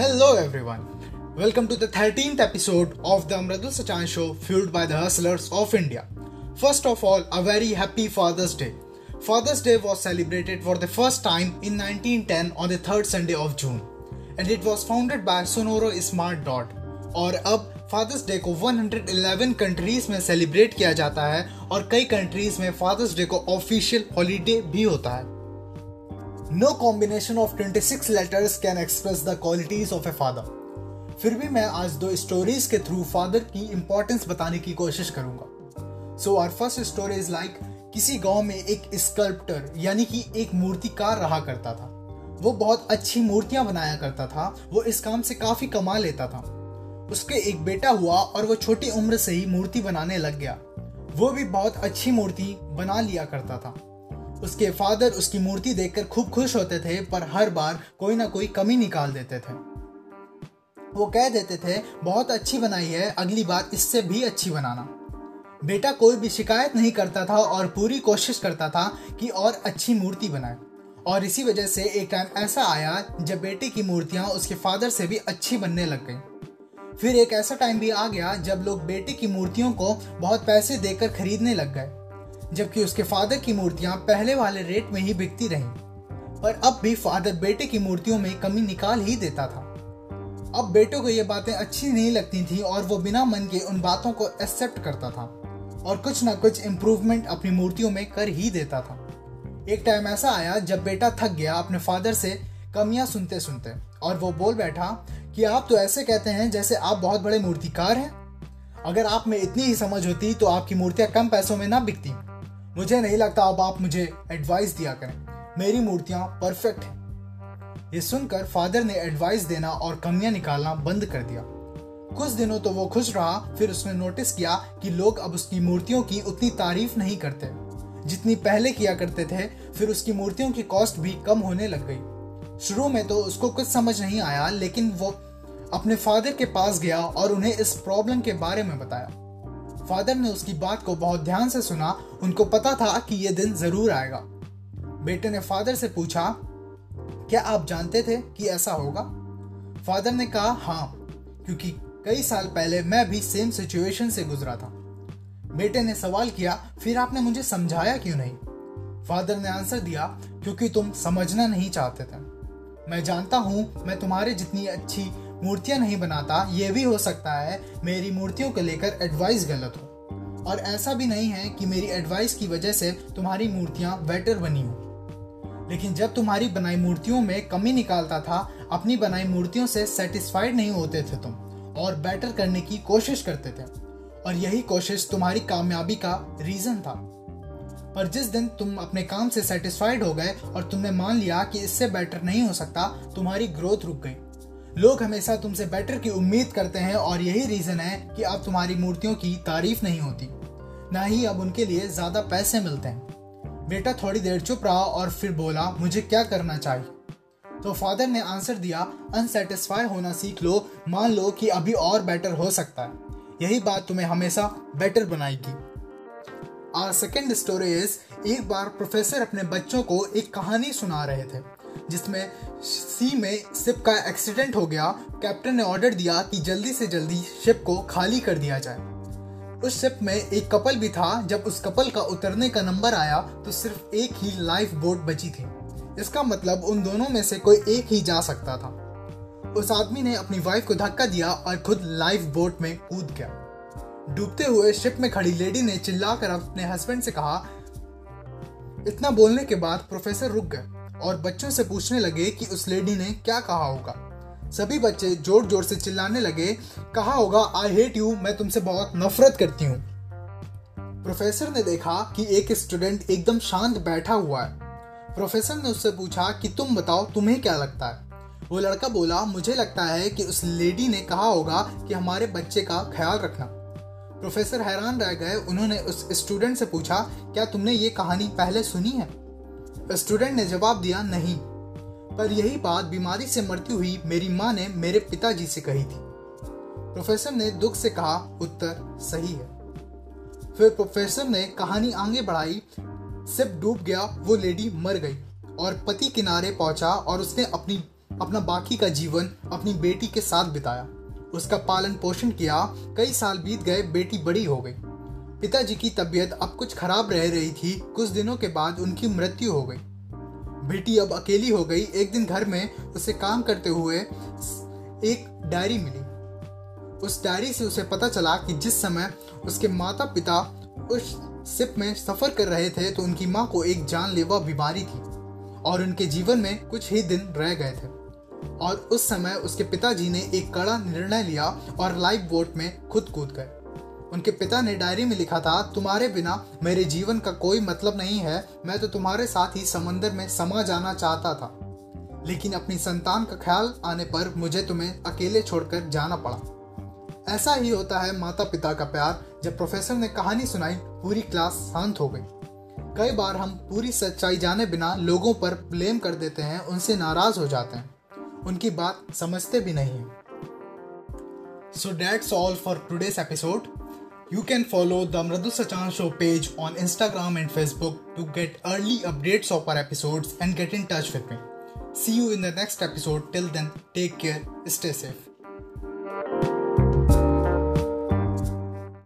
Hello everyone. Welcome to the 13th episode of the Amradul Sachan show fueled by the hustlers of India. First of all, a very happy Father's Day. Father's Day was celebrated for the first time in 1910 on the third Sunday of June and it was founded by Sonoro Smart Dot. और अब fathers day को 111 countries में celebrate किया जाता है और कई countries में फादर्स डे को ऑफिशियल हॉलीडे भी होता है no combination of 26 letters can express the qualities of a father फिर भी मैं आज दो स्टोरीज के थ्रू फादर की इंपॉर्टेंस बताने की कोशिश करूँगा। So our first story is like किसी गाँव में एक स्कल्प्टर यानी कि एक मूर्तिकार रहा करता था। वो बहुत अच्छी मूर्तियाँ बनाया करता था, वो इस काम से काफ़ी कमा लेता था। उसके एक बेटा हुआ और वो छोटी उम्र से ही मूर्ति बनाने लग गया। वो भी बहुत अच्छी मूर्ति बना लिया करता था। उसके फादर उसकी मूर्ति देखकर खूब खुश होते थे, पर हर बार कोई ना कोई कमी निकाल देते थे। वो कह देते थे, बहुत अच्छी बनाई है, अगली बार इससे भी अच्छी बनाना। बेटा कोई भी शिकायत नहीं करता था और पूरी कोशिश करता था कि और अच्छी मूर्ति बनाए। और इसी वजह से एक टाइम ऐसा आया, जब बेटे की मूर्तियाँ उसके फादर से भी अच्छी बनने लग गई। फिर एक ऐसा टाइम भी आ गया, जब लोग बेटे की मूर्तियों को बहुत पैसे देकर खरीदने लग गए। जबकि उसके फादर की मूर्तियाँ पहले वाले रेट में ही बिकती रहीं, पर अब भी फादर बेटे की मूर्तियों में कमी निकाल ही देता था। अब बेटों को ये बातें अच्छी नहीं लगती थी और वो बिना मन के उन बातों को एक्सेप्ट करता था और कुछ ना कुछ इम्प्रूवमेंट अपनी मूर्तियों में कर ही देता था। एक टाइम ऐसा आया जब बेटा थक गया अपने फादर से कमियाँ सुनते सुनते और वो बोल बैठा कि आप तो ऐसे कहते हैं जैसे आप बहुत बड़े मूर्तिकार हैं। अगर आप में इतनी ही समझ होती तो आपकी मूर्तियाँ कम पैसों में ना बिकती। मुझे नहीं लगता अब आप मुझे एडवाइस दिया करें। मेरी मूर्तियाँ परफेक्ट हैं। ये सुनकर फादर ने एडवाइस देना और कमियाँ निकालना बंद कर दिया। कुछ दिनों तो वो खुश रहा, फिर उसने नोटिस किया कि लोग अब उसकी मूर्तियों की उतनी तारीफ़ नहीं करते। जितनी पहले किया करते थे, फिर उसकी मूर्तियों की कॉस्ट भी कम होने लग गई। शुरू में तो उसको कुछ समझ नहीं आया, लेकिन वो अपने फादर के पास गया और उन्हें इस प्रॉब्लम के बारे में बताया। फादर ने उसकी बात को बहुत ध्यान से सुना, उनको पता था कि यह दिन ज़रूर आएगा। बेटे ने फादर से पूछा, क्या आप जानते थे कि ऐसा होगा? फादर ने कहा हाँ क्योंकि कई साल पहले मैं भी सेम सिचुएशन से गुजरा था। बेटे ने सवाल किया, फिर आपने मुझे समझाया क्यों नहीं? फादर ने आंसर दिया, क्योंकि तुम समझना नहीं चाहते थे। मैं जानता हूँ, मैं तुम्हारे जितनी अच्छी मूर्तियाँ नहीं बनाता, ये भी हो सकता है मेरी मूर्तियों को लेकर एडवाइस गलत हो। और ऐसा भी नहीं है कि मेरी एडवाइस की वजह से तुम्हारी मूर्तियाँ बेटर बनी हो। लेकिन जब तुम्हारी बनाई मूर्तियों में कमी निकालता था, अपनी बनाई मूर्तियों से सेटिस्फाइड नहीं होते थे तुम, और बेटर करने की कोशिश करते थे। और यही कोशिश तुम्हारी कामयाबी का रीजन था। पर जिस दिन तुम अपने काम से सेटिस्फाइड हो गए और तुमने मान लिया कि इससे बेटर नहीं हो सकता, तुम्हारी ग्रोथ रुक गई। लोग हमेशा तुमसे बेटर की उम्मीद करते हैं और यही रीजन है कि अब तुम्हारी मूर्तियों की तारीफ़ नहीं होती। ना ही अब उनके लिए ज़्यादा पैसे मिलते हैं। बेटा थोड़ी देर चुप रहा और फिर बोला, मुझे क्या करना चाहिए? तो फादर ने आंसर दिया अनसेटिस्फाई होना सीख लो, मान लो कि अभी और बेटर हो सकता है। यही बात तुम्हें हमेशा बेटर बनाएगी। आर सेकेंड स्टोरी इज़ एक बार प्रोफेसर अपने बच्चों को एक कहानी सुना रहे थे। जिसमें सी में शिप का एक्सीडेंट हो गया, कैप्टन ने ऑर्डर दिया कि जल्दी से जल्दी शिप को खाली कर दिया जाए। उस शिप में एक कपल भी था। जब उस कपल का उतरने का नंबर आया तो सिर्फ़ एक ही लाइफ बोट बची थी। इसका मतलब उन दोनों में से कोई एक ही जा सकता था। उस आदमी ने अपनी वाइफ को धक्का दिया और खुद लाइफ बोट में कूद गया। डूबते हुए शिप में खड़ी लेडी ने चिल्लाकर अपने हस्बैंड से कहा, इतना बोलने के बाद प्रोफेसर रुक गए। और बच्चों से पूछने लगे कि उस लेडी ने क्या कहा होगा। सभी बच्चे ज़ोर ज़ोर से चिल्लाने लगे, कहा होगा आई हेट यू मैं तुमसे बहुत नफरत करती हूँ। प्रोफेसर ने देखा कि एक स्टूडेंट एकदम शांत बैठा हुआ है। प्रोफेसर ने उससे पूछा कि, तुम बताओ, तुम्हें क्या लगता है? वो लड़का बोला, मुझे लगता है कि उस लेडी ने कहा होगा कि हमारे बच्चे का ख्याल रखना। प्रोफेसर हैरान रह गए। उन्होंने उस स्टूडेंट से पूछा, क्या तुमने ये कहानी पहले सुनी है? स्टूडेंट ने जवाब दिया, नहीं। पर यही बात बीमारी से मरती हुई मेरी माँ ने मेरे पिताजी से कही थी। प्रोफेसर ने दुख से कहा, उत्तर सही है। फिर प्रोफेसर ने कहानी आगे बढ़ाई, सिर्फ़ डूब गया, वो लेडी मर गई और पति किनारे पहुँचा और उसने अपनी, अपना बाकी का जीवन अपनी बेटी के साथ बिताया। उसका पालन पोषण किया, कई साल बीत गए, बेटी बड़ी हो गई। पिताजी की तबीयत अब कुछ खराब रह रही थी। कुछ दिनों के बाद उनकी मृत्यु हो गई। बेटी अब अकेली हो गई। एक दिन घर में उसे काम करते हुए एक डायरी मिली। उस डायरी से उसे पता चला कि जिस समय उसके माता पिता उस सिप में सफ़र कर रहे थे तो उनकी माँ को एक जानलेवा बीमारी थी और उनके जीवन में कुछ ही दिन रह गए थे। और उस समय उसके पिताजी ने एक कड़ा निर्णय लिया और लाइफ बोट में खुद कूद गए। उनके पिता ने डायरी में लिखा था, तुम्हारे बिना मेरे जीवन का कोई मतलब नहीं है। मैं तो तुम्हारे साथ ही समंदर में समा जाना चाहता था। लेकिन अपनी संतान का ख्याल आने पर मुझे तुम्हें अकेले छोड़कर जाना पड़ा। ऐसा ही होता है माता पिता का प्यार। जब प्रोफेसर ने कहानी सुनाई, पूरी क्लास शांत हो गई। कई बार हम पूरी सच्चाई जाने बिना लोगों पर ब्लेम कर देते हैं, उनसे नाराज़ हो जाते हैं। उनकी बात समझते भी नहीं so that's all for today's episode You can follow the Mradu Sachan Show page on Instagram and Facebook to get early updates of our episodes and get in touch with me. See you in the next episode. Till then, take care, stay safe.